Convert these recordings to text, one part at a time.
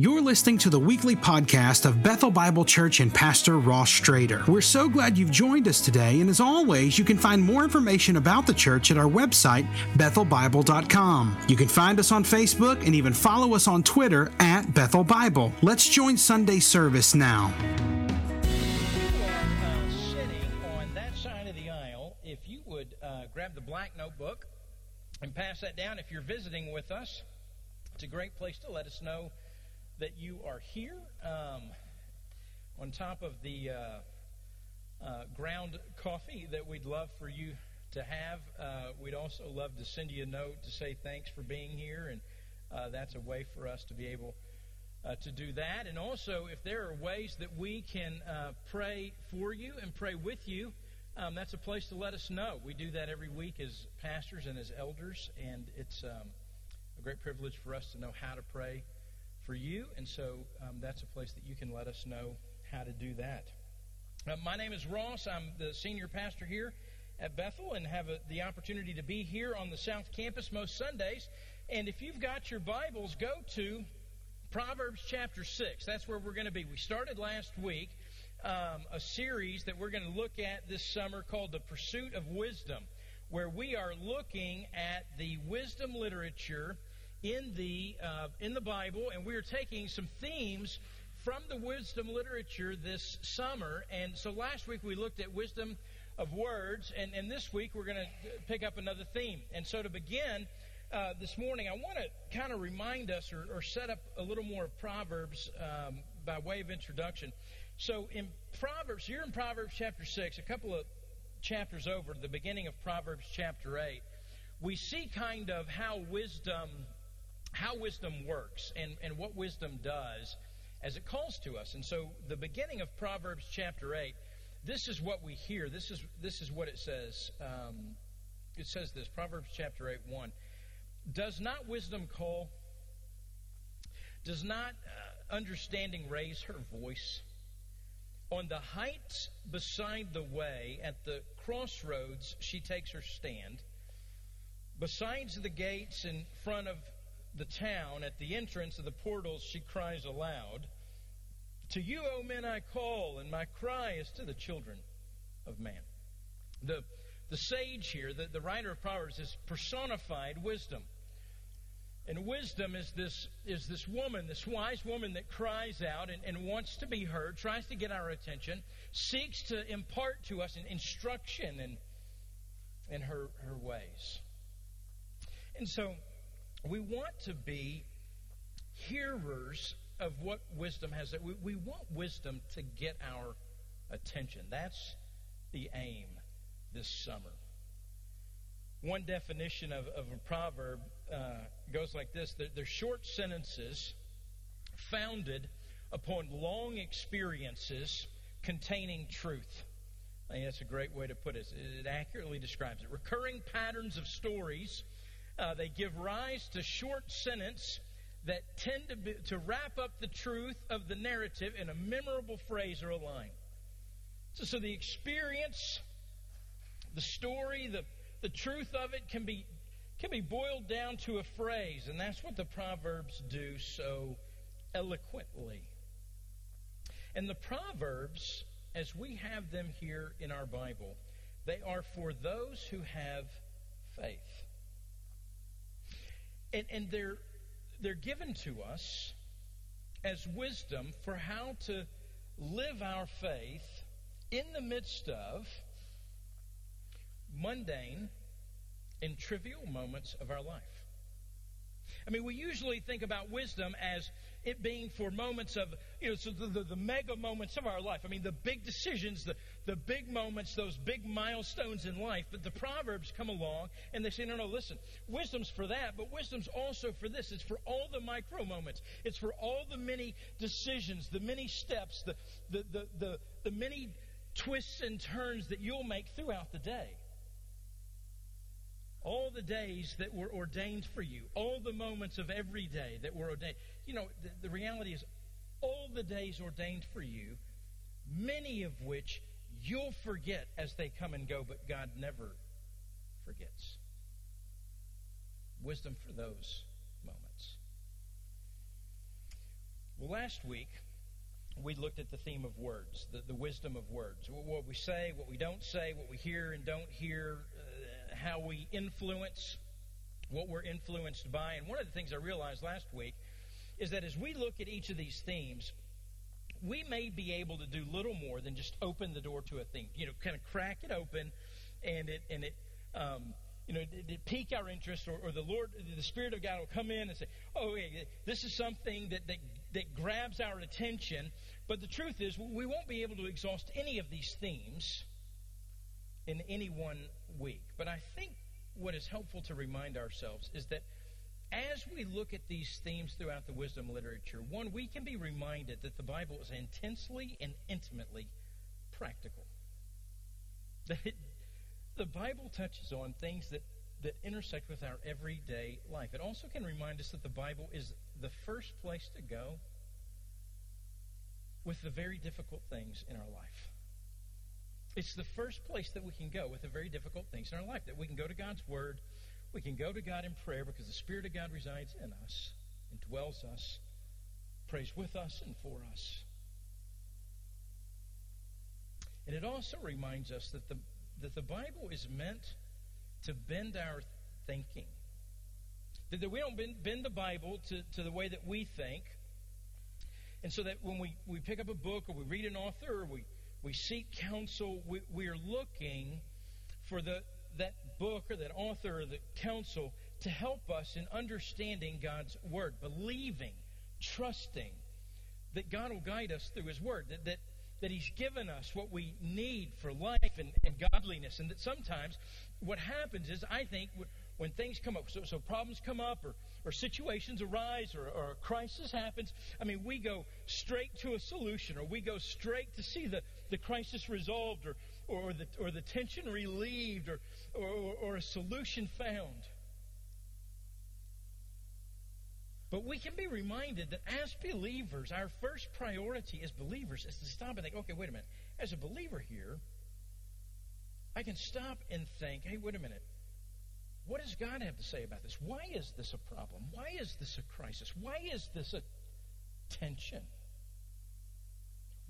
You're listening to the weekly podcast of Bethel Bible Church and Pastor Ross Strader. We're so glad you've joined us today, and as always, you can find more information about the church at our website, bethelbible.com. You can find us on Facebook and even follow us on Twitter at Bethel Bible. Let's join Sunday service now. sitting on that side of the aisle, if you would uh, grab the black notebook and pass that down if you're visiting with us, it's a great place to let us know that you are here. Um, on top of the uh, uh, ground coffee that we'd love for you to have, uh, we'd also love to send you a note to say thanks for being here, and uh, that's a way for us to be able uh, to do that. And also, if there are ways that we can uh, pray for you and pray with you, um, that's a place to let us know. We do that every week as pastors and as elders, and it's um, a great privilege for us to know how to pray for you. And so um, that's a place that you can let us know how to do that. Uh, my name is Ross. I'm the senior pastor here at Bethel and have a, the opportunity to be here on the South Campus most Sundays. And if you've got your Bibles, go to Proverbs chapter 6. That's where we're going to be. We started last week um, a series that we're going to look at this summer called The Pursuit of Wisdom, where we are looking at the wisdom literature in the uh, in the Bible, and we are taking some themes from the wisdom literature this summer. And so last week we looked at wisdom of words, and, and this week we're going to pick up another theme. And so to begin uh, this morning, I want to kind of remind us or, or, set up a little more of Proverbs um, by way of introduction. So in Proverbs, you're in Proverbs chapter 6, a couple of chapters over, the beginning of Proverbs chapter 8, we see kind of how wisdom how wisdom works and, and what wisdom does as it calls to us. And so the beginning of Proverbs chapter 8, this is what we hear. This is, this is what it says. Um, it says this Proverbs chapter 8, 1. Does not wisdom call? Does not uh, understanding raise her voice? On the heights beside the way, at the crossroads, she takes her stand. Besides the gates in front of the town, at the entrance of the portals, she cries aloud, To you, O men, I call, and my cry is to the children of man. The, the sage here, the, the writer of Proverbs, is personified wisdom. And wisdom is this, is this woman, this wise woman that cries out and, and wants to be heard, tries to get our attention, seeks to impart to us an instruction in, in her, her ways. And so we want to be hearers of what wisdom has. We, we want wisdom to get our attention. That's the aim this summer. One definition of, of a proverb uh, goes like this they're, they're short sentences founded upon long experiences containing truth. I think that's a great way to put it. It accurately describes it. Recurring patterns of stories uh, they give rise to short sentence that tend to, be, to wrap up the truth of the narrative in a memorable phrase or a line. So, so the experience, the story, the, the truth of it can be, can be boiled down to a phrase, and that's what the Proverbs do so eloquently. And the Proverbs, as we have them here in our Bible, they are for those who have faith and, and they're they're given to us as wisdom for how to live our faith in the midst of mundane and trivial moments of our life. I mean, we usually think about wisdom as it being for moments of, you know, so the, the, the, mega moments of our life. I mean, the big decisions, the, the big moments, those big milestones in life. But the Proverbs come along and they say, no, no, listen, wisdom's for that, but wisdom's also for this. It's for all the micro moments. It's for all the many decisions, the many steps, the, the, the, the, the many twists and turns that you'll make throughout the day all the days that were ordained for you, all the moments of every day that were ordained. You know, the, the, reality is, all the days ordained for you, many of which you'll forget as they come and go, but God never forgets. Wisdom for those moments. Well, last week, we looked at the theme of words, the, the wisdom of words. What we say, what we don't say, what we hear and don't hear, uh, how we influence, what we're influenced by. And one of the things I realized last week is that as we look at each of these themes, we may be able to do little more than just open the door to a theme. You know, kind of crack it open, and it and it um, you know, it, pique our interest, or, or, the Lord, the Spirit of God will come in and say, "Oh, this is something that, that that grabs our attention." But the truth is, we won't be able to exhaust any of these themes in any one week. But I think what is helpful to remind ourselves is that as we look at these themes throughout the wisdom literature, one, we can be reminded that the Bible is intensely and intimately practical. That the Bible touches on things that, that intersect with our everyday life. It also can remind us that the Bible is the first place to go with the very difficult things in our life. It's the first place that we can go with the very difficult things in our life. That we can go to God's Word, we can go to God in prayer because the Spirit of God resides in us and dwells us, prays with us and for us. And it also reminds us that the that the Bible is meant to bend our thinking. That, that we don't bend, bend the Bible to, to the way that we think. And so that when we, we pick up a book or we read an author or we, we seek counsel, we, we are looking for the, that book or that author or the counsel to help us in understanding God's Word, believing, trusting that God will guide us through His Word, that, that that He's given us what we need for life and, and godliness. And that sometimes what happens is, I think, when things come up, so, so problems come up or, or situations arise or, or, a crisis happens, I mean, we go straight to a solution or we go straight to see the, the crisis resolved or, or, the, or the tension relieved or, or, or a solution found. But we can be reminded that as believers, our first priority as believers is to stop and think, okay, wait a minute. As a believer here, I can stop and think, hey, wait a minute. What does God have to say about this? Why is this a problem? Why is this a crisis? Why is this a tension?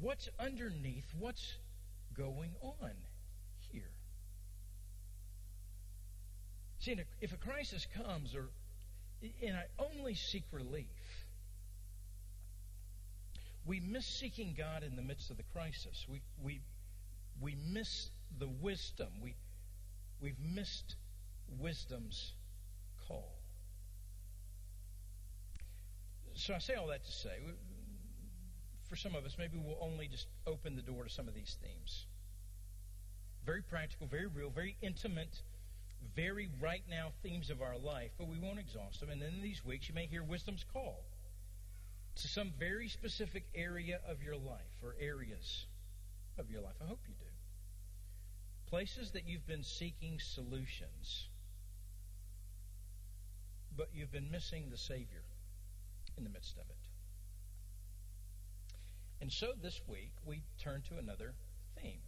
What's underneath? What's going on here? See, if a crisis comes or and I only seek relief. We miss seeking God in the midst of the crisis. We, we, we miss the wisdom. We, we've missed wisdom's call. So I say all that to say, for some of us, maybe we'll only just open the door to some of these themes. Very practical, very real, very intimate very right now themes of our life, but we won't exhaust them. And then in these weeks, you may hear wisdom's call to some very specific area of your life or areas of your life. I hope you do. Places that you've been seeking solutions, but you've been missing the Savior in the midst of it. And so this week, we turn to another theme.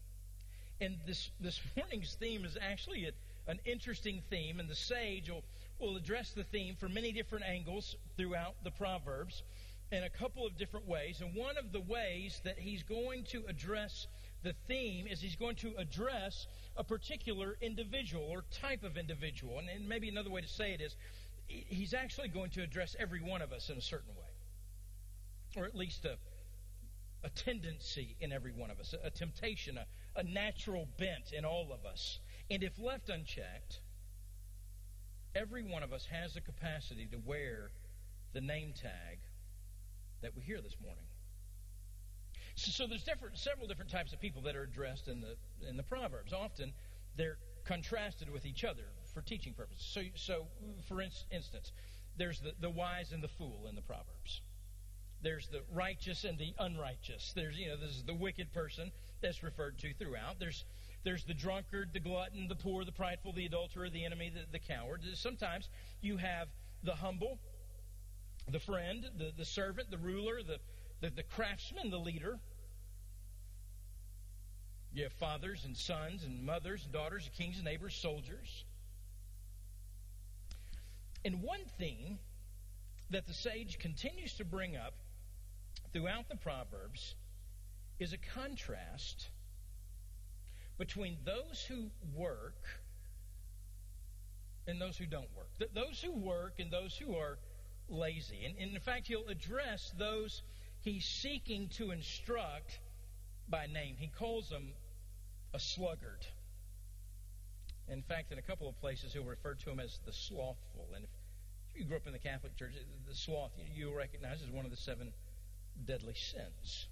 And this, this morning's theme is actually a, an interesting theme, and the sage will, will address the theme from many different angles throughout the Proverbs in a couple of different ways. And one of the ways that he's going to address the theme is he's going to address a particular individual or type of individual. And, and maybe another way to say it is he's actually going to address every one of us in a certain way, or at least a, a tendency in every one of us, a, temptation, a, a natural bent in all of us. And if left unchecked, every one of us has the capacity to wear the name tag that we hear this morning. So, so, there's different, several different types of people that are addressed in the in the Proverbs. Often they're contrasted with each other for teaching purposes. So, so for instance, there's the, the wise and the fool in the Proverbs. There's the righteous and the unrighteous. There's you know there's the wicked person that's referred to throughout. There's there's the drunkard, the glutton, the poor, the prideful, the adulterer, the enemy, the, the coward. Sometimes you have the humble, the friend, the, the servant, the ruler, the, the, the craftsman, the leader. You have fathers and sons and mothers and daughters, kings and neighbors, soldiers. And one thing that the sage continues to bring up throughout the Proverbs is a contrast between those who work and those who don't work. Th- those who work and those who are lazy. And, and in fact, he'll address those he's seeking to instruct by name. He calls them a sluggard. In fact, in a couple of places, he'll refer to them as the slothful. And if you grew up in the Catholic Church, the sloth you'll recognize as one of the seven deadly sins.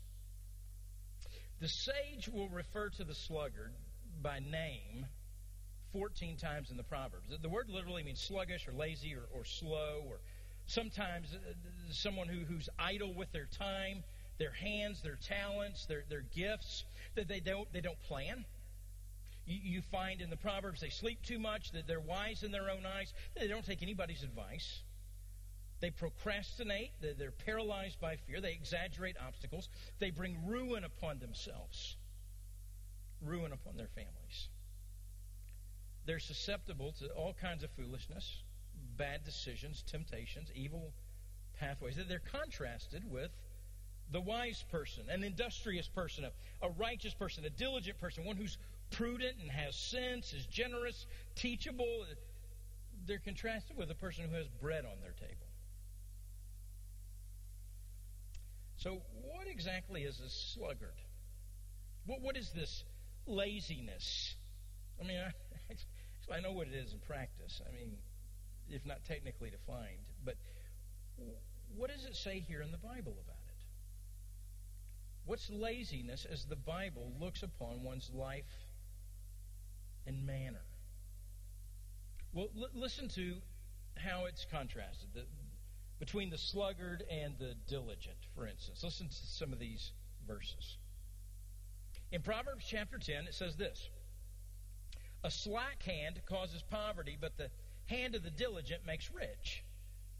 The sage will refer to the sluggard by name 14 times in the Proverbs. The word literally means sluggish or lazy or, or slow, or sometimes uh, someone who, who's idle with their time, their hands, their talents, their, their gifts, that they don't, they don't plan. You, you find in the Proverbs they sleep too much, that they're wise in their own eyes, they don't take anybody's advice. They procrastinate. They're paralyzed by fear. They exaggerate obstacles. They bring ruin upon themselves, ruin upon their families. They're susceptible to all kinds of foolishness, bad decisions, temptations, evil pathways. They're contrasted with the wise person, an industrious person, a, righteous person, a diligent person, one who's prudent and has sense, is generous, teachable. They're contrasted with a person who has bread on their table. So, what exactly is a sluggard? What, what is this laziness? I mean, I, I know what it is in practice. I mean, if not technically defined, but what does it say here in the Bible about it? What's laziness as the Bible looks upon one's life and manner? Well, l- listen to how it's contrasted the, between the sluggard and the diligent, for instance. Listen to some of these verses. In Proverbs chapter 10, it says this a slack hand causes poverty, but the hand of the diligent makes rich.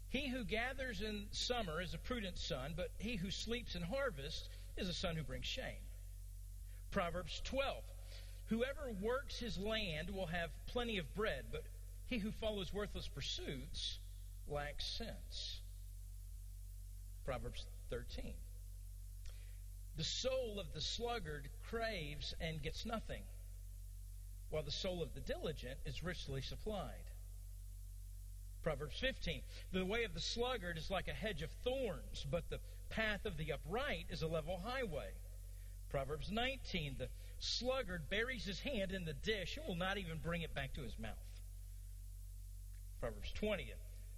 He who gathers in summer is a prudent son, but he who sleeps in harvest is a son who brings shame. Proverbs 12. Whoever works his land will have plenty of bread, but he who follows worthless pursuits lacks sense. Proverbs 13. The soul of the sluggard craves and gets nothing while the soul of the diligent is richly supplied. Proverbs 15. The way of the sluggard is like a hedge of thorns, but the path of the upright is a level highway. Proverbs 19. The sluggard buries his hand in the dish and will not even bring it back to his mouth. Proverbs 20. A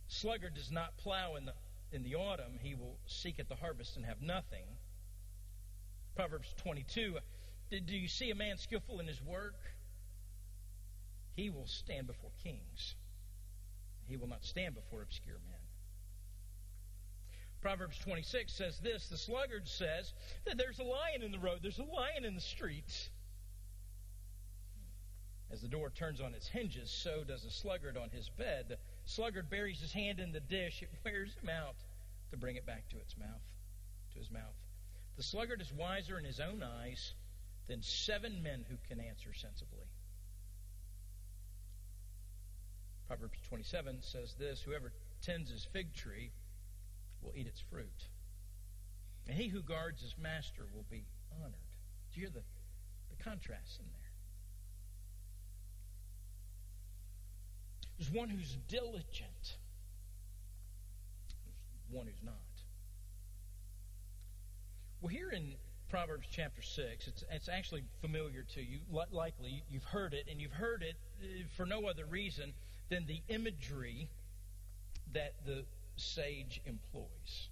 sluggard does not plow in the, in the autumn, he will seek at the harvest and have nothing. Proverbs 22. Do you see a man skillful in his work? He will stand before kings. He will not stand before obscure men. Proverbs 26 says this The sluggard says that there's a lion in the road, there's a lion in the streets. As the door turns on its hinges, so does a sluggard on his bed. The sluggard buries his hand in the dish, it wears him out to bring it back to its mouth, to his mouth. The sluggard is wiser in his own eyes than seven men who can answer sensibly. Proverbs 27 says this Whoever tends his fig tree will eat its fruit. And he who guards his master will be honored. Do you hear the, the contrast in there? There's one who's diligent, there's one who's not. Well, here in Proverbs chapter 6, it's, it's actually familiar to you. Likely you've heard it, and you've heard it uh, for no other reason than the imagery that the sage employs.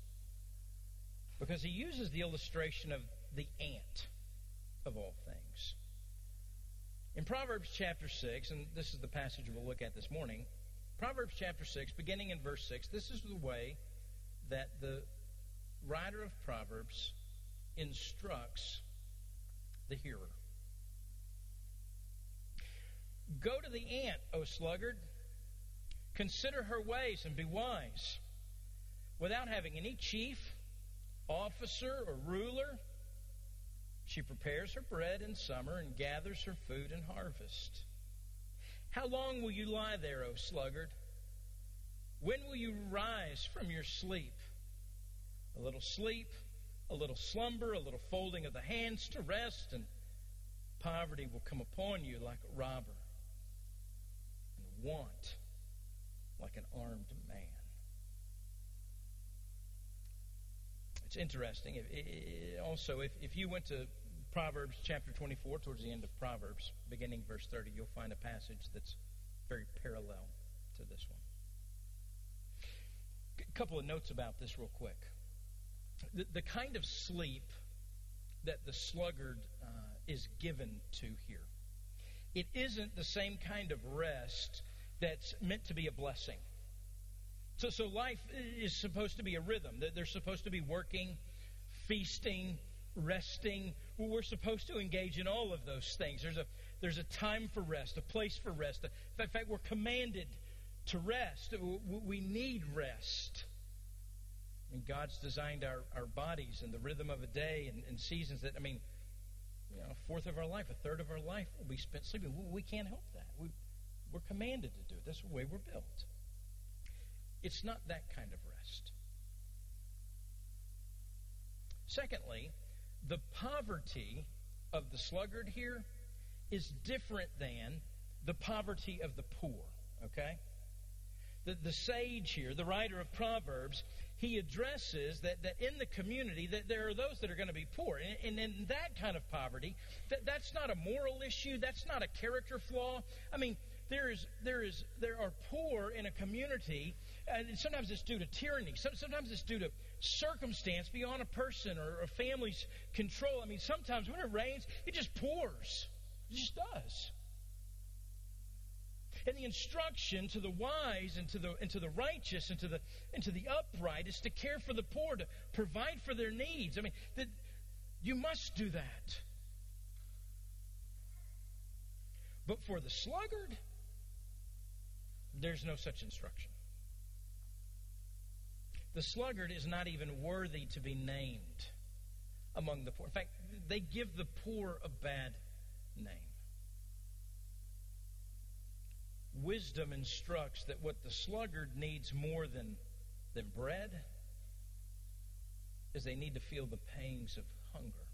Because he uses the illustration of the ant of all things. In Proverbs chapter 6, and this is the passage we'll look at this morning, Proverbs chapter 6, beginning in verse 6, this is the way that the writer of Proverbs instructs the hearer. Go to the ant, O sluggard Consider her ways and be wise. Without having any chief, officer, or ruler, she prepares her bread in summer and gathers her food in harvest. How long will you lie there, O sluggard? When will you rise from your sleep? A little sleep, a little slumber, a little folding of the hands to rest, and poverty will come upon you like a robber, and want like an armed man. It's interesting. It, it, also, if, if you went to Proverbs chapter 24, towards the end of Proverbs, beginning verse 30, you'll find a passage that's very parallel to this one. A couple of notes about this, real quick. The, the kind of sleep that the sluggard uh, is given to here, it isn't the same kind of rest that's meant to be a blessing. So, so life is supposed to be a rhythm. They're supposed to be working, feasting, resting. We're supposed to engage in all of those things. There's a there's a time for rest, a place for rest. In fact, we're commanded to rest. We need rest. And God's designed our, our bodies and the rhythm of a day and, and seasons that, I mean, you know, a fourth of our life, a third of our life will be spent sleeping. We, we can't help that. We, we're commanded to do it. That's the way we're built. It's not that kind of rest. Secondly, the poverty of the sluggard here is different than the poverty of the poor, okay? The, the sage here, the writer of Proverbs, he addresses that, that in the community that there are those that are going to be poor. And, and in that kind of poverty, that, that's not a moral issue. That's not a character flaw. I mean, there is there is there are poor in a community and sometimes it's due to tyranny. Sometimes it's due to circumstance beyond a person or a family's control. I mean sometimes when it rains it just pours. It just does. And the instruction to the wise and to the and to the righteous and to the and to the upright is to care for the poor to provide for their needs. I mean that you must do that. But for the sluggard there's no such instruction. The sluggard is not even worthy to be named among the poor. In fact, they give the poor a bad name. Wisdom instructs that what the sluggard needs more than, than bread is they need to feel the pangs of hunger.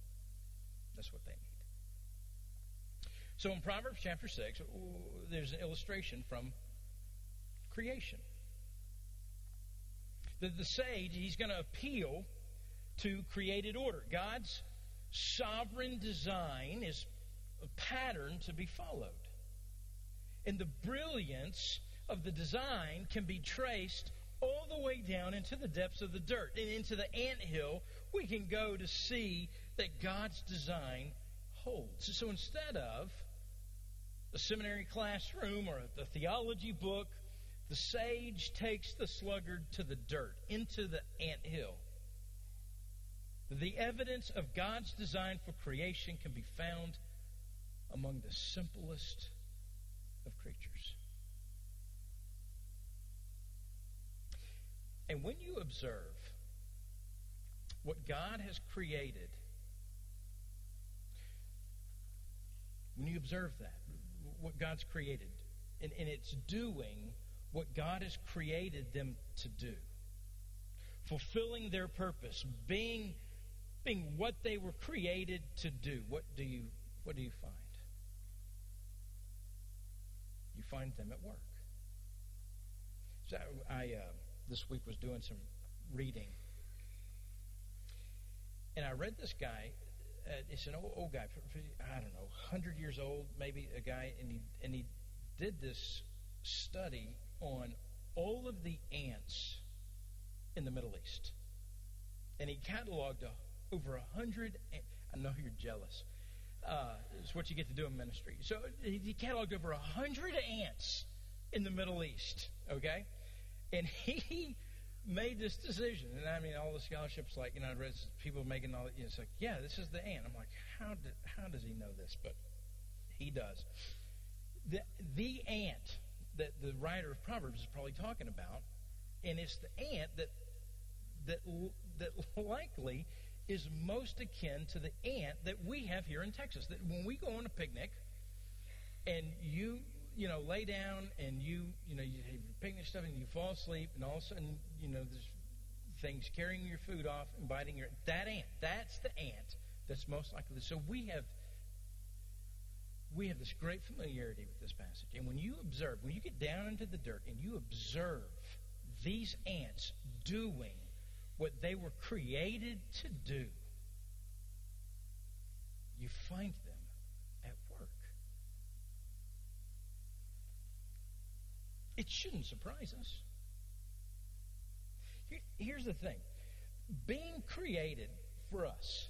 That's what they need. So in Proverbs chapter 6, there's an illustration from creation. The, the sage, he's going to appeal to created order. God's sovereign design is a pattern to be followed. And the brilliance of the design can be traced all the way down into the depths of the dirt and into the ant hill we can go to see that God's design holds. So instead of a seminary classroom or a theology book the sage takes the sluggard to the dirt, into the ant hill. The evidence of God's design for creation can be found among the simplest of creatures. And when you observe what God has created, when you observe that, what God's created, and, and it's doing what God has created them to do, fulfilling their purpose, being, being what they were created to do. What do you, what do you find? You find them at work. So I, uh, this week was doing some reading, and I read this guy. Uh, it's an old, old guy, I don't know, hundred years old, maybe a guy, and he and he did this study on all of the ants in the Middle East. And he cataloged over a hundred. I know you're jealous. Uh, it's what you get to do in ministry. So he cataloged over a hundred ants in the Middle East. Okay, and he made this decision. And I mean, all the scholarships, like you know, I read people making all. You know, it's like, yeah, this is the ant. I'm like, how did how does he know this? But he does. The the ant that the writer of Proverbs is probably talking about, and it's the ant that that that likely is most akin to the ant that we have here in Texas. That when we go on a picnic, and you you know lay down and you you know you have your picnic stuff and you fall asleep, and all of a sudden you know there's things, carrying your food off and biting your that ant. That's the ant that's most likely. So we have we have this great familiarity with this passage. And when you observe, when you get down into the dirt and you observe these ants doing what they were created to do, you find them at work. It shouldn't surprise us. Here, here's the thing being created for us,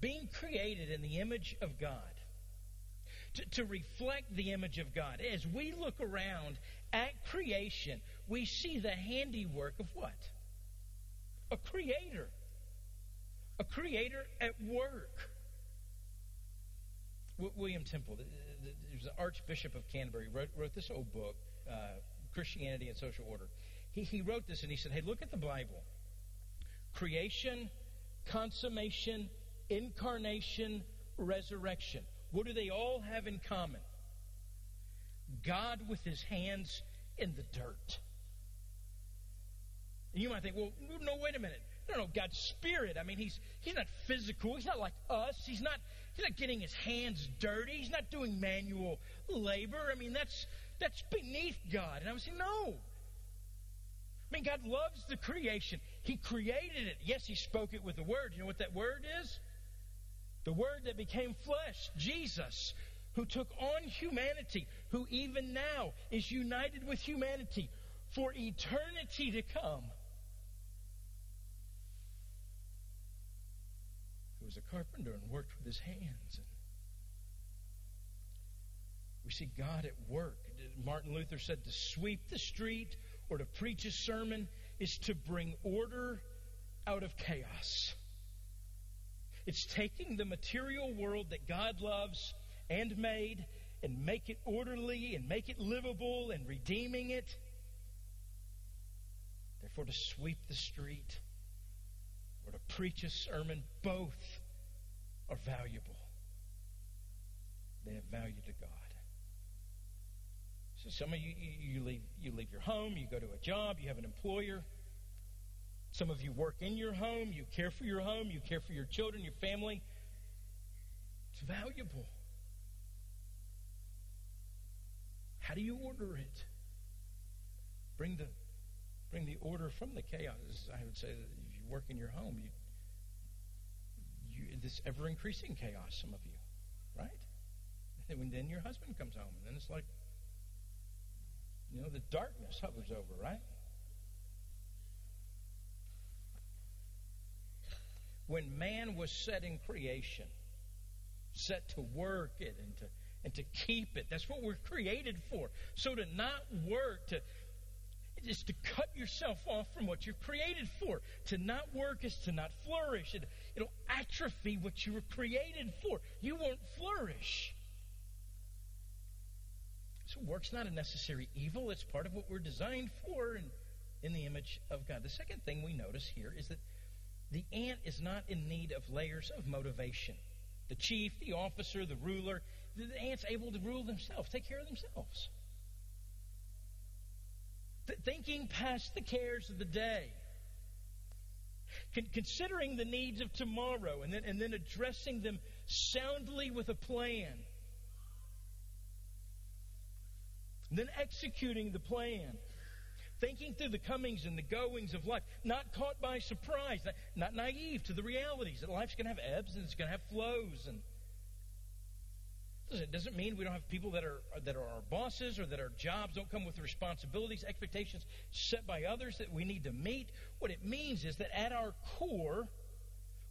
being created in the image of God, to, to reflect the image of God. As we look around at creation, we see the handiwork of what? A creator. A creator at work. William Temple, there's the Archbishop of Canterbury, wrote, wrote this old book, uh, Christianity and Social Order. He, he wrote this and he said, Hey, look at the Bible. Creation, consummation, incarnation, resurrection. What do they all have in common? God with his hands in the dirt. And you might think, well, no, wait a minute. No, no, God's spirit. I mean, he's he's not physical. He's not like us. He's not he's not getting his hands dirty. He's not doing manual labor. I mean, that's that's beneath God. And I was saying, no. I mean, God loves the creation. He created it. Yes, He spoke it with the word. You know what that word is? The Word that became flesh, Jesus, who took on humanity, who even now is united with humanity for eternity to come. Who was a carpenter and worked with his hands. We see God at work. Martin Luther said to sweep the street or to preach a sermon is to bring order out of chaos. It's taking the material world that God loves and made and make it orderly and make it livable and redeeming it. Therefore, to sweep the street or to preach a sermon, both are valuable. They have value to God. So some of you, you leave, you leave your home, you go to a job, you have an employer. Some of you work in your home, you care for your home, you care for your children, your family. It's valuable. How do you order it? Bring the bring the order from the chaos. I would say that if you work in your home, you, you this ever increasing chaos. Some of you, right? And then your husband comes home, and then it's like, you know, the darkness hovers over, right? When man was set in creation, set to work it and to and to keep it. That's what we're created for. So to not work, to is to cut yourself off from what you're created for. To not work is to not flourish. It, it'll atrophy what you were created for. You won't flourish. So work's not a necessary evil. It's part of what we're designed for and in the image of God. The second thing we notice here is that the ant is not in need of layers of motivation. The chief, the officer, the ruler, the ant's able to rule themselves, take care of themselves. Th- thinking past the cares of the day, Con- considering the needs of tomorrow, and then, and then addressing them soundly with a plan. Then executing the plan thinking through the comings and the goings of life, not caught by surprise, not naive to the realities that life's going to have ebbs and it's going to have flows. And it doesn't mean we don't have people that are that are our bosses or that our jobs don't come with responsibilities, expectations set by others that we need to meet. What it means is that at our core,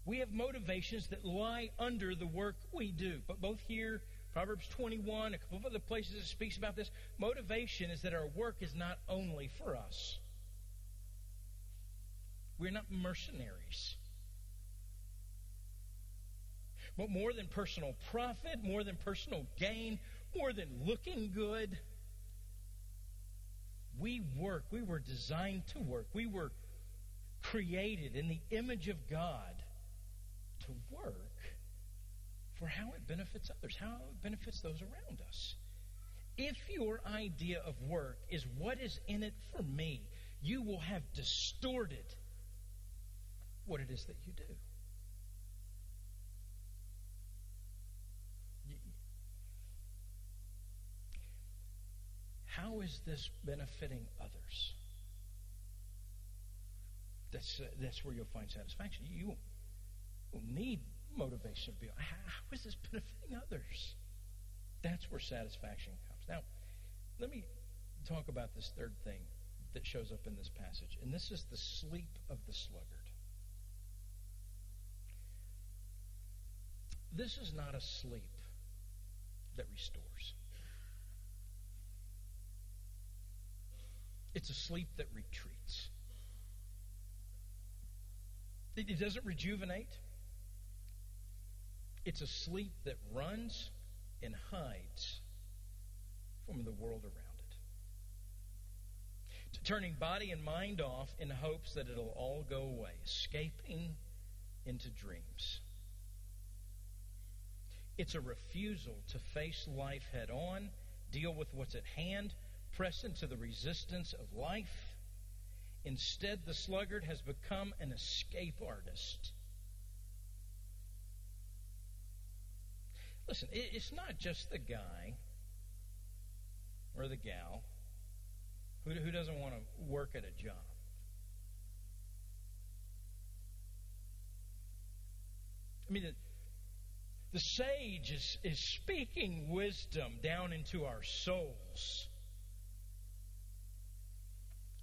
we have motivations that lie under the work we do. But both here Proverbs 21, a couple of other places it speaks about this. Motivation is that our work is not only for us. We're not mercenaries. But more than personal profit, more than personal gain, more than looking good, we work. We were designed to work. We were created in the image of God to work for how it benefits others, how it benefits those around us. If your idea of work is what is in it for me, you will have distorted what it is that you do. How is this benefiting others? That's, uh, that's where you'll find satisfaction. You will need motivation. How, how is this benefiting others? That's where satisfaction comes. Now, let me talk about this third thing that shows up in this passage, and this is the sleep of the sluggard. This is not a sleep that restores. It's a sleep that retreats. It doesn't rejuvenate. It's a sleep that runs and hides from the world around it. Turning body and mind off in hopes that it'll all go away, escaping into dreams. It's a refusal to face life head on, deal with what's at hand, press into the resistance of life. Instead, the sluggard has become an escape artist. Listen, it's not just the guy or the gal who, who doesn't want to work at a job. I mean, the, the sage is, is speaking wisdom down into our souls.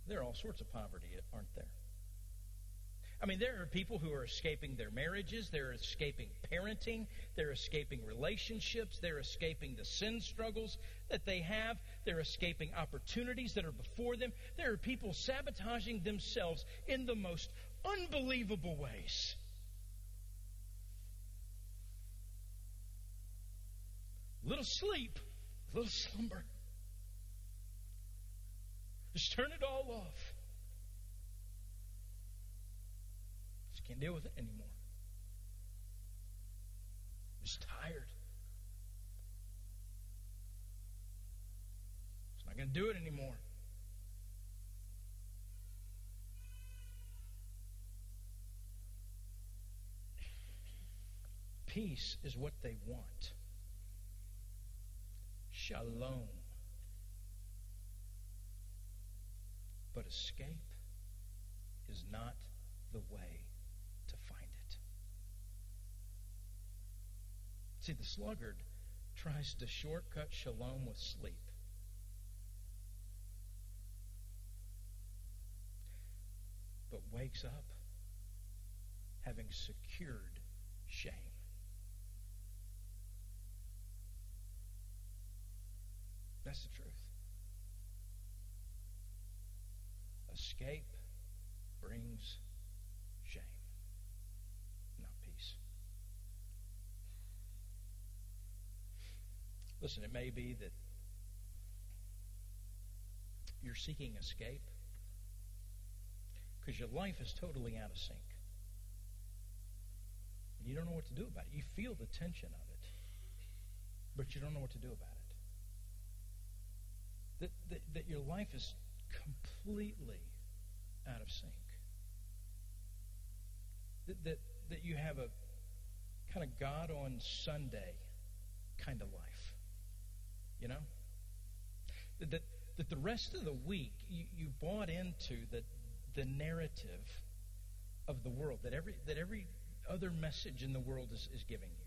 There are all sorts of poverty, aren't there? I mean, there are people who are escaping their marriages, they're escaping parenting, they're escaping relationships, they're escaping the sin struggles that they have, they're escaping opportunities that are before them. There are people sabotaging themselves in the most unbelievable ways. Little sleep, little slumber. Just turn it all off. Just can't deal with it anymore. Just tired. Just not going to do it anymore. Peace is what they want. Shalom But escape is not the way to find it. See, the sluggard tries to shortcut shalom with sleep. But wakes up having secured shame. That's the truth. escape brings shame, not peace. Listen, it may be that you're seeking escape because your life is totally out of sync. You don't know what to do about it. You feel the tension of it, but you don't know what to do about it. That, that, that your life is completely out of sync. That, that, that you have a kind of God on Sunday kind of life. You know? That, that, that the rest of the week you, you bought into the, the narrative of the world, that every, that every other message in the world is, is giving you.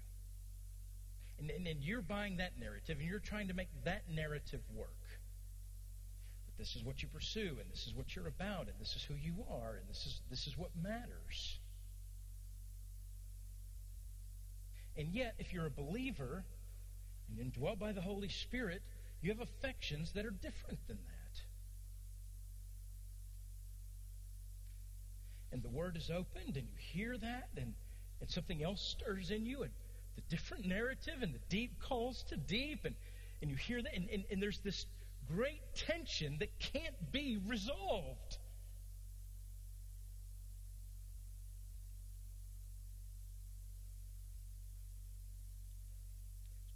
And, and, and you're buying that narrative and you're trying to make that narrative work this is what you pursue, and this is what you're about, and this is who you are, and this is, this is what matters. And yet, if you're a believer and indwelt by the Holy Spirit, you have affections that are different than that. And the Word is opened, and you hear that, and, and something else stirs in you, and the different narrative, and the deep calls to deep, and, and you hear that, and, and, and there's this great tension that can't be resolved.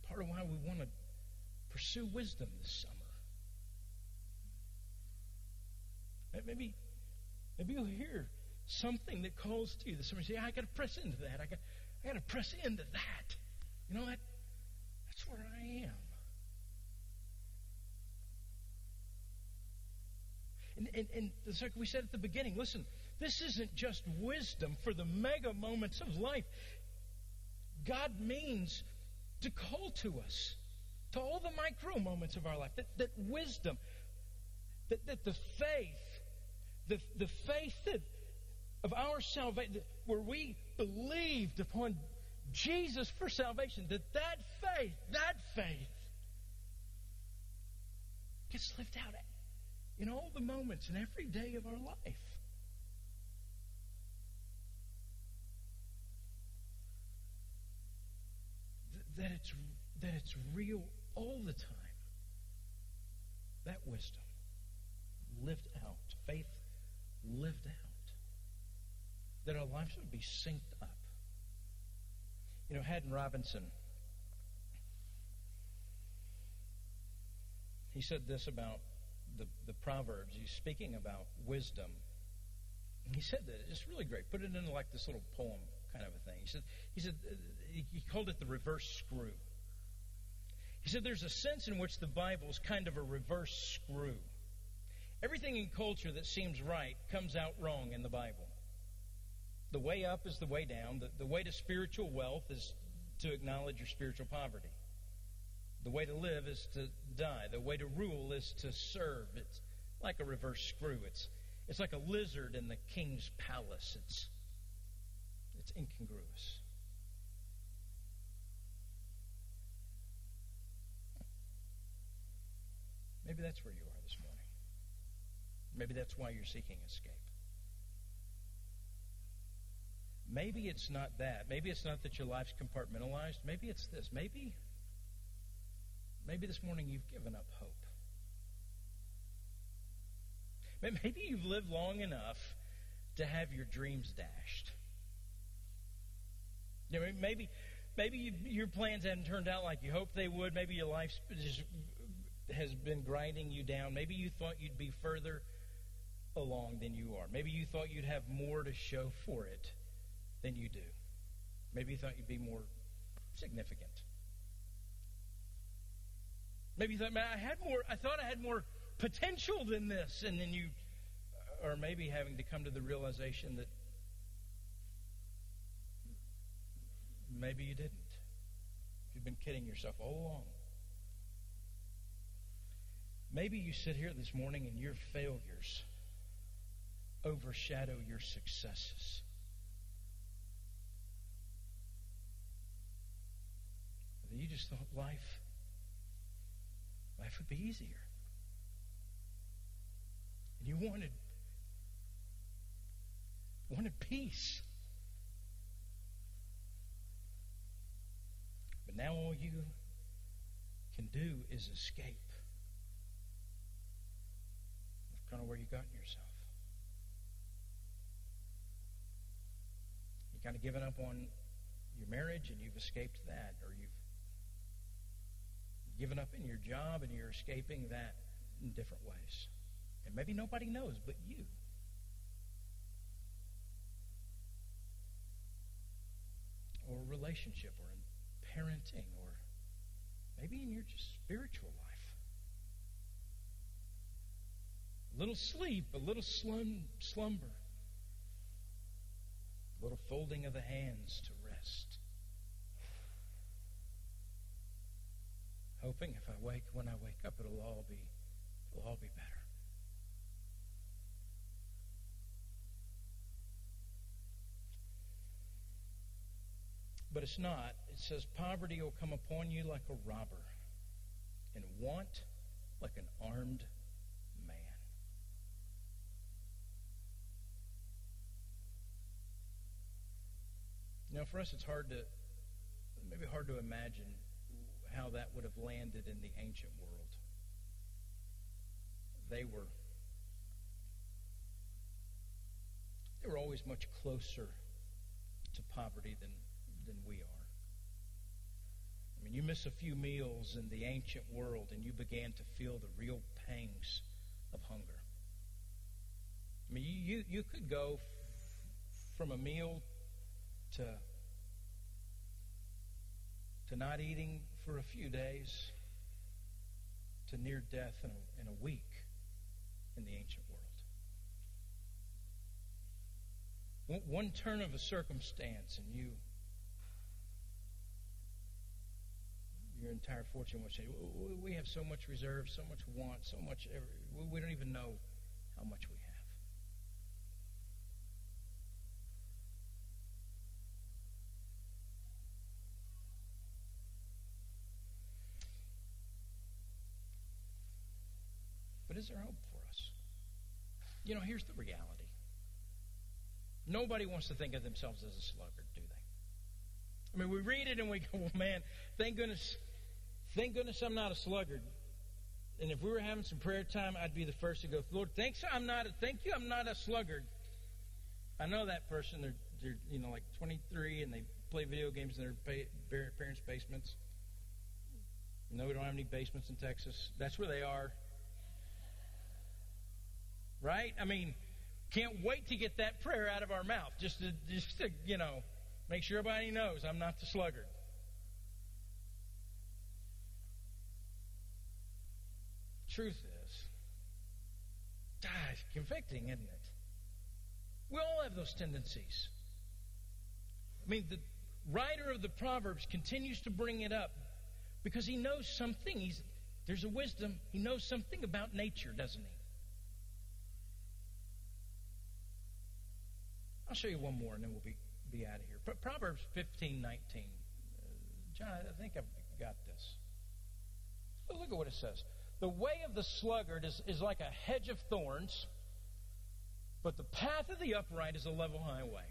It's part of why we want to pursue wisdom this summer. Maybe, Maybe you'll hear something that calls to you that somebody say, I got to press into that. I got, I got to press into that. You know, that, that's where I am. And, and, and it's like we said at the beginning listen, this isn't just wisdom for the mega moments of life. God means to call to us, to all the micro moments of our life, that, that wisdom, that, that the faith, the, the faith that, of our salvation, where we believed upon Jesus for salvation, that that faith, that faith gets lived out in all the moments and every day of our life. that it's that it's real all the time. That wisdom lived out, faith lived out. That our lives would be synced up. You know, Haddon Robinson, he said this about the, the Proverbs. He's speaking about wisdom. He said that it's really great. Put it in like this little poem kind of a thing. He said, he said, he called it the reverse screw. He said there's a sense in which the Bible is kind of a reverse screw. Everything in culture that seems right comes out wrong in the Bible. The way up is the way down. The, the way to spiritual wealth is to acknowledge your spiritual poverty. The way to live is to die. The way to rule is to serve. It's like a reverse screw. It's, it's like a lizard in the king's palace. It's, it's incongruous. Maybe that's where you are this morning. Maybe that's why you're seeking escape. Maybe it's not that. Maybe it's not that your life's compartmentalized. Maybe it's this. Maybe maybe this morning you've given up hope. Maybe you've lived long enough to have your dreams dashed. Maybe maybe you, your plans haven't turned out like you hoped they would. Maybe your life's just has been grinding you down. Maybe you thought you'd be further along than you are. Maybe you thought you'd have more to show for it than you do. Maybe you thought you'd be more significant. Maybe you thought, man, I had more. I thought I had more potential than this, and then you, or maybe having to come to the realization that maybe you didn't. You've been kidding yourself all along. Maybe you sit here this morning and your failures overshadow your successes. You just thought life life would be easier. And you wanted wanted peace. But now all you can do is escape kind of where you've gotten yourself. You've kind of given up on your marriage and you've escaped that, or you've given up in your job and you're escaping that in different ways. And maybe nobody knows but you. Or a relationship, or in parenting, or maybe in your just spiritual life. A little sleep, a little slum, slumber, a little folding of the hands to rest. Hoping if I wake, when I wake up, it'll all be, it'll all be better. But it's not. It says poverty will come upon you like a robber, and want like an armed You know, for us, it's hard to, maybe hard to imagine how that would have landed in the ancient world. They were, they were always much closer to poverty than, than we are. I mean, you miss a few meals in the ancient world and you began to feel the real pangs of hunger. I mean, you, you could go f- from a meal to to not eating for a few days to near death in a, in a week in the ancient world. One, turn of a circumstance and you your entire fortune will change. We have so much reserve, so much want, so much. We don't even know how much we have. But is there hope for us? You know, here's the reality. Nobody wants to think of themselves as a sluggard, do they? I mean, we read it and we go, well, man, thank goodness, thank goodness I'm not a sluggard. And if we were having some prayer time, I'd be the first to go, Lord, thanks, I'm not a, thank you, I'm not a sluggard. I know that person. They're, they're you know, like 23 and they play video games in their parents' basements. No, we don't have any basements in Texas. That's where they are right? I mean, can't wait to get that prayer out of our mouth just to, just to, you know, make sure everybody knows I'm not the sluggard. Truth is, it's convicting, isn't it? We all have those tendencies. I mean, the writer of the Proverbs continues to bring it up because he knows something. He's, there's a wisdom. He knows something about nature, doesn't he? I'll show you one more and then we'll be, be out of here. Proverbs 15, 19. Uh, John, I think I've got this. look at what it says. The way of the sluggard is, is like a hedge of thorns, but the path of the upright is a level highway.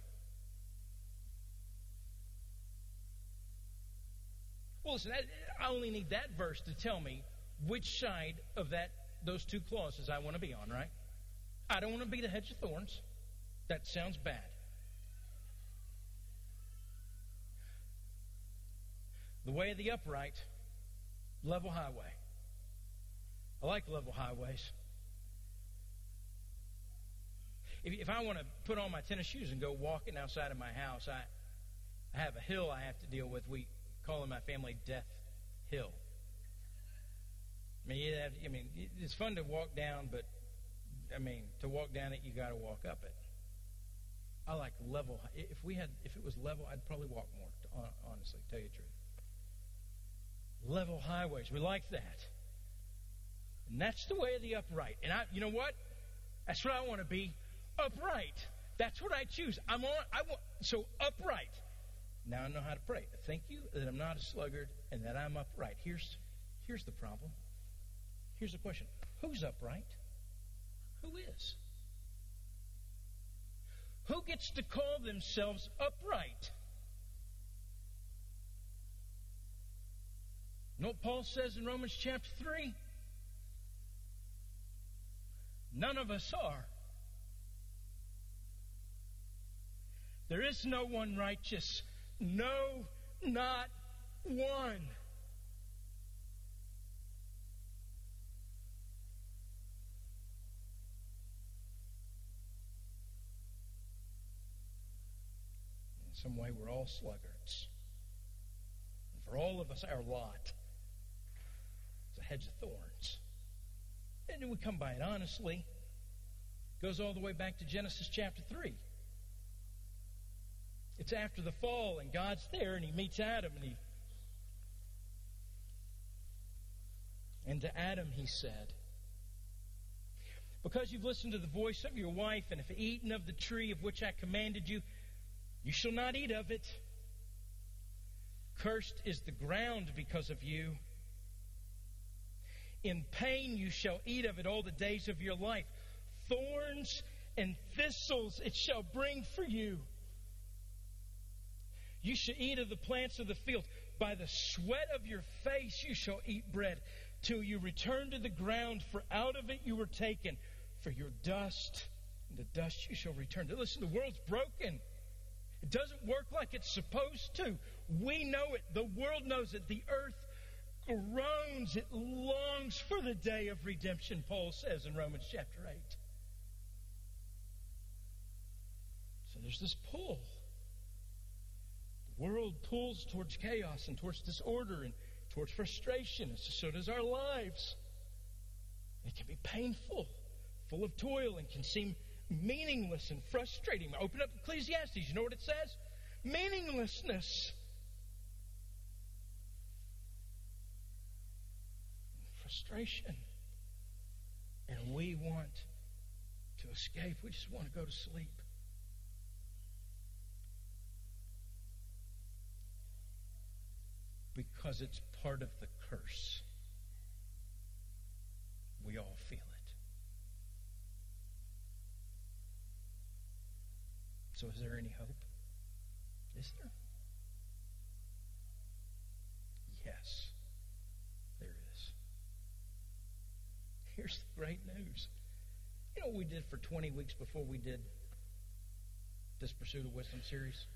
Well, listen, I only need that verse to tell me which side of that those two clauses I want to be on, right? I don't want to be the hedge of thorns. That sounds bad. The way of the upright, level highway. I like level highways. If, if I want to put on my tennis shoes and go walking outside of my house, I, I have a hill I have to deal with. We call in my family Death Hill. I mean, you have, I mean, it's fun to walk down, but I mean, to walk down it, you got to walk up it. I like level. If we had, if it was level, I'd probably walk more. Honestly, tell you the truth. Level highways, we like that, and that's the way of the upright. And I, you know what? That's what I want to be. Upright. That's what I choose. I'm on. I want so upright. Now I know how to pray. Thank you that I'm not a sluggard and that I'm upright. Here's, here's the problem. Here's the question: Who's upright? Who is? Who gets to call themselves upright? You know what Paul says in Romans chapter 3? None of us are. There is no one righteous. No, not one. Some way, we're all sluggards. And for all of us, our lot is a hedge of thorns. And we come by it honestly. It goes all the way back to Genesis chapter 3. It's after the fall, and God's there, and He meets Adam, and He. And to Adam, He said, Because you've listened to the voice of your wife, and have eaten of the tree of which I commanded you, you shall not eat of it. Cursed is the ground because of you. In pain you shall eat of it all the days of your life. Thorns and thistles it shall bring for you. You shall eat of the plants of the field. By the sweat of your face you shall eat bread till you return to the ground, for out of it you were taken. For your dust, and the dust you shall return to. Listen, the world's broken. It doesn't work like it's supposed to. We know it. The world knows it. The earth groans. It longs for the day of redemption, Paul says in Romans chapter 8. So there's this pull. The world pulls towards chaos and towards disorder and towards frustration, so does our lives. It can be painful, full of toil, and can seem meaningless and frustrating. Open up Ecclesiastes. You know what it says? Meaninglessness. Frustration. And we want to escape. We just want to go to sleep. Because it's part of the curse. We all feel it. So, is there any hope? Is there? Yes, there is. Here's the great news. You know what we did for 20 weeks before we did this Pursuit of Wisdom series?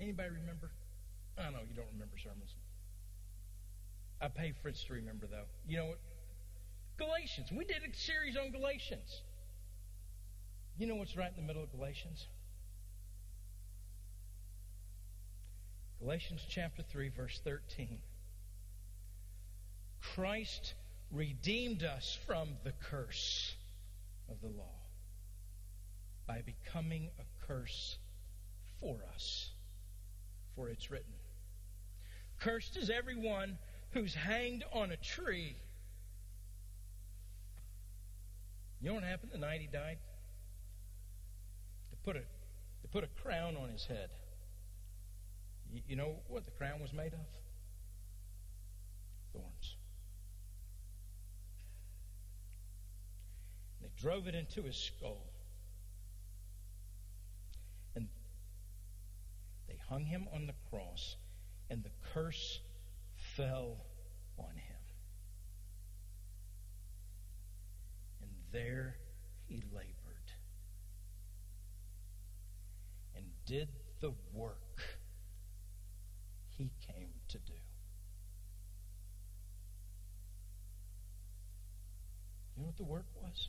Anybody remember? I know you don't remember sermons. I pay Fritz to remember, though. You know what? Galatians. We did a series on Galatians. You know what's right in the middle of Galatians? Galatians chapter 3, verse 13. Christ redeemed us from the curse of the law by becoming a curse for us. For it's written Cursed is everyone who's hanged on a tree. You know what happened the night he died? Put a, they put a crown on his head. You, you know what the crown was made of? Thorns. They drove it into his skull. And they hung him on the cross, and the curse fell on him. And there he labored and did the work he came to do. You know what the work was?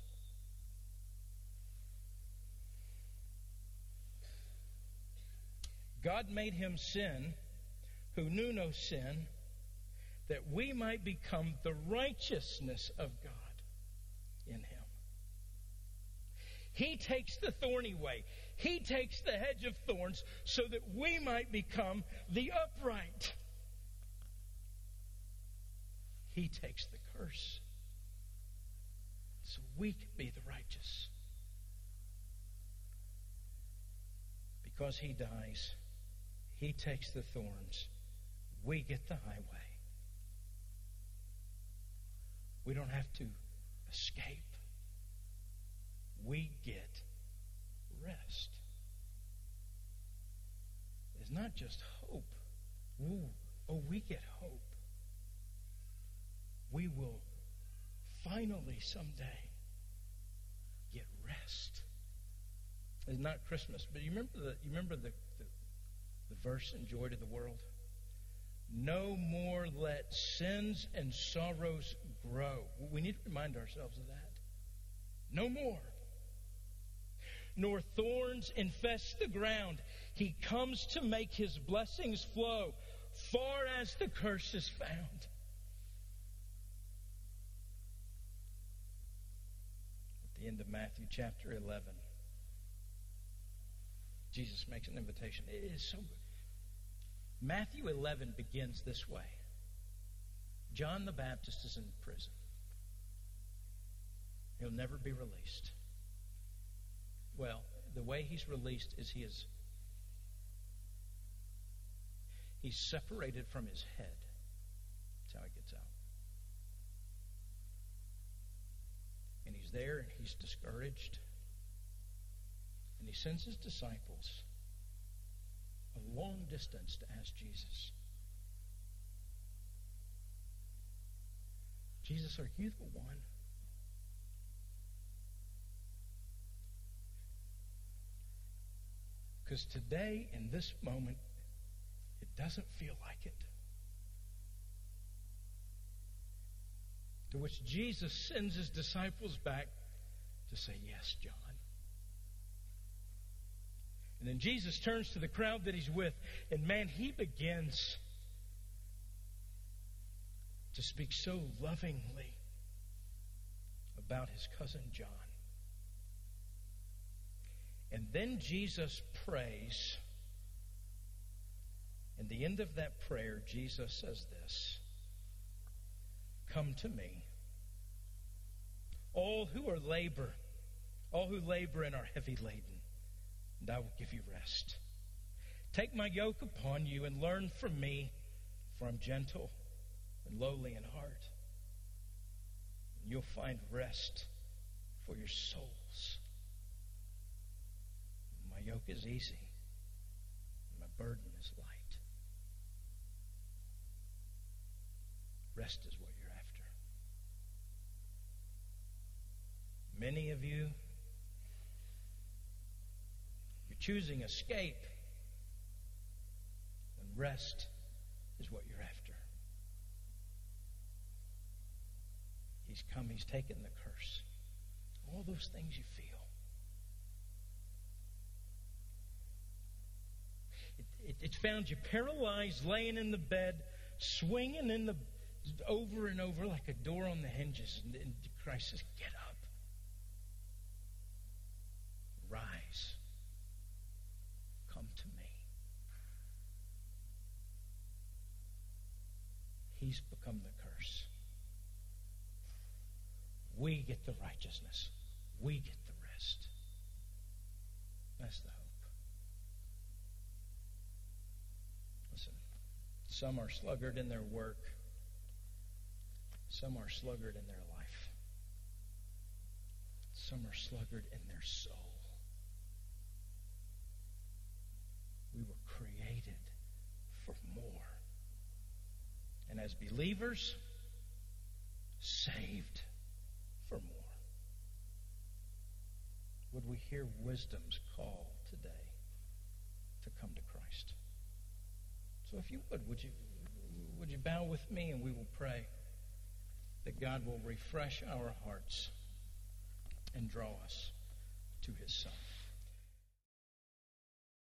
God made him sin who knew no sin that we might become the righteousness of God in him. He takes the thorny way. He takes the hedge of thorns so that we might become the upright. He takes the curse so we can be the righteous. Because he dies, he takes the thorns. We get the highway. We don't have to escape. We get rest. It's not just hope. Ooh, oh, we get hope. We will finally someday get rest. It's not Christmas, but you remember the you remember the, the, the verse in Joy to the World? No more let sins and sorrows grow. We need to remind ourselves of that. No more. Nor thorns infest the ground. He comes to make his blessings flow far as the curse is found. At the end of Matthew chapter 11, Jesus makes an invitation. It is so good. Matthew 11 begins this way John the Baptist is in prison, he'll never be released. Well, the way he's released is he is he's separated from his head. That's how he gets out. And he's there and he's discouraged. And he sends his disciples a long distance to ask Jesus, Jesus, are you the one? Because today, in this moment, it doesn't feel like it. To which Jesus sends his disciples back to say, Yes, John. And then Jesus turns to the crowd that he's with, and man, he begins to speak so lovingly about his cousin John. And then Jesus prays. And the end of that prayer, Jesus says this Come to me, all who are labor, all who labor and are heavy laden, and I will give you rest. Take my yoke upon you and learn from me, for I'm gentle and lowly in heart. You'll find rest for your souls. My yoke is easy, my burden is light. Rest is what you're after. Many of you, you're choosing escape when rest is what you're after. He's come, He's taken the curse. All those things you feel. It, it, found you paralyzed, laying in the bed, swinging in the over and over like a door on the hinges. And, and Christ says, Get up. Rise. Come to me. He's become the curse. We get the righteousness. We get the rest. That's the hope. Listen, some are sluggard in their work. Some are sluggard in their life. Some are sluggard in their soul. We were created for more. And as believers, saved for more. Would we hear wisdom's call today to come to Christ? So if you would, would you would you bow with me and we will pray that God will refresh our hearts and draw us to his son.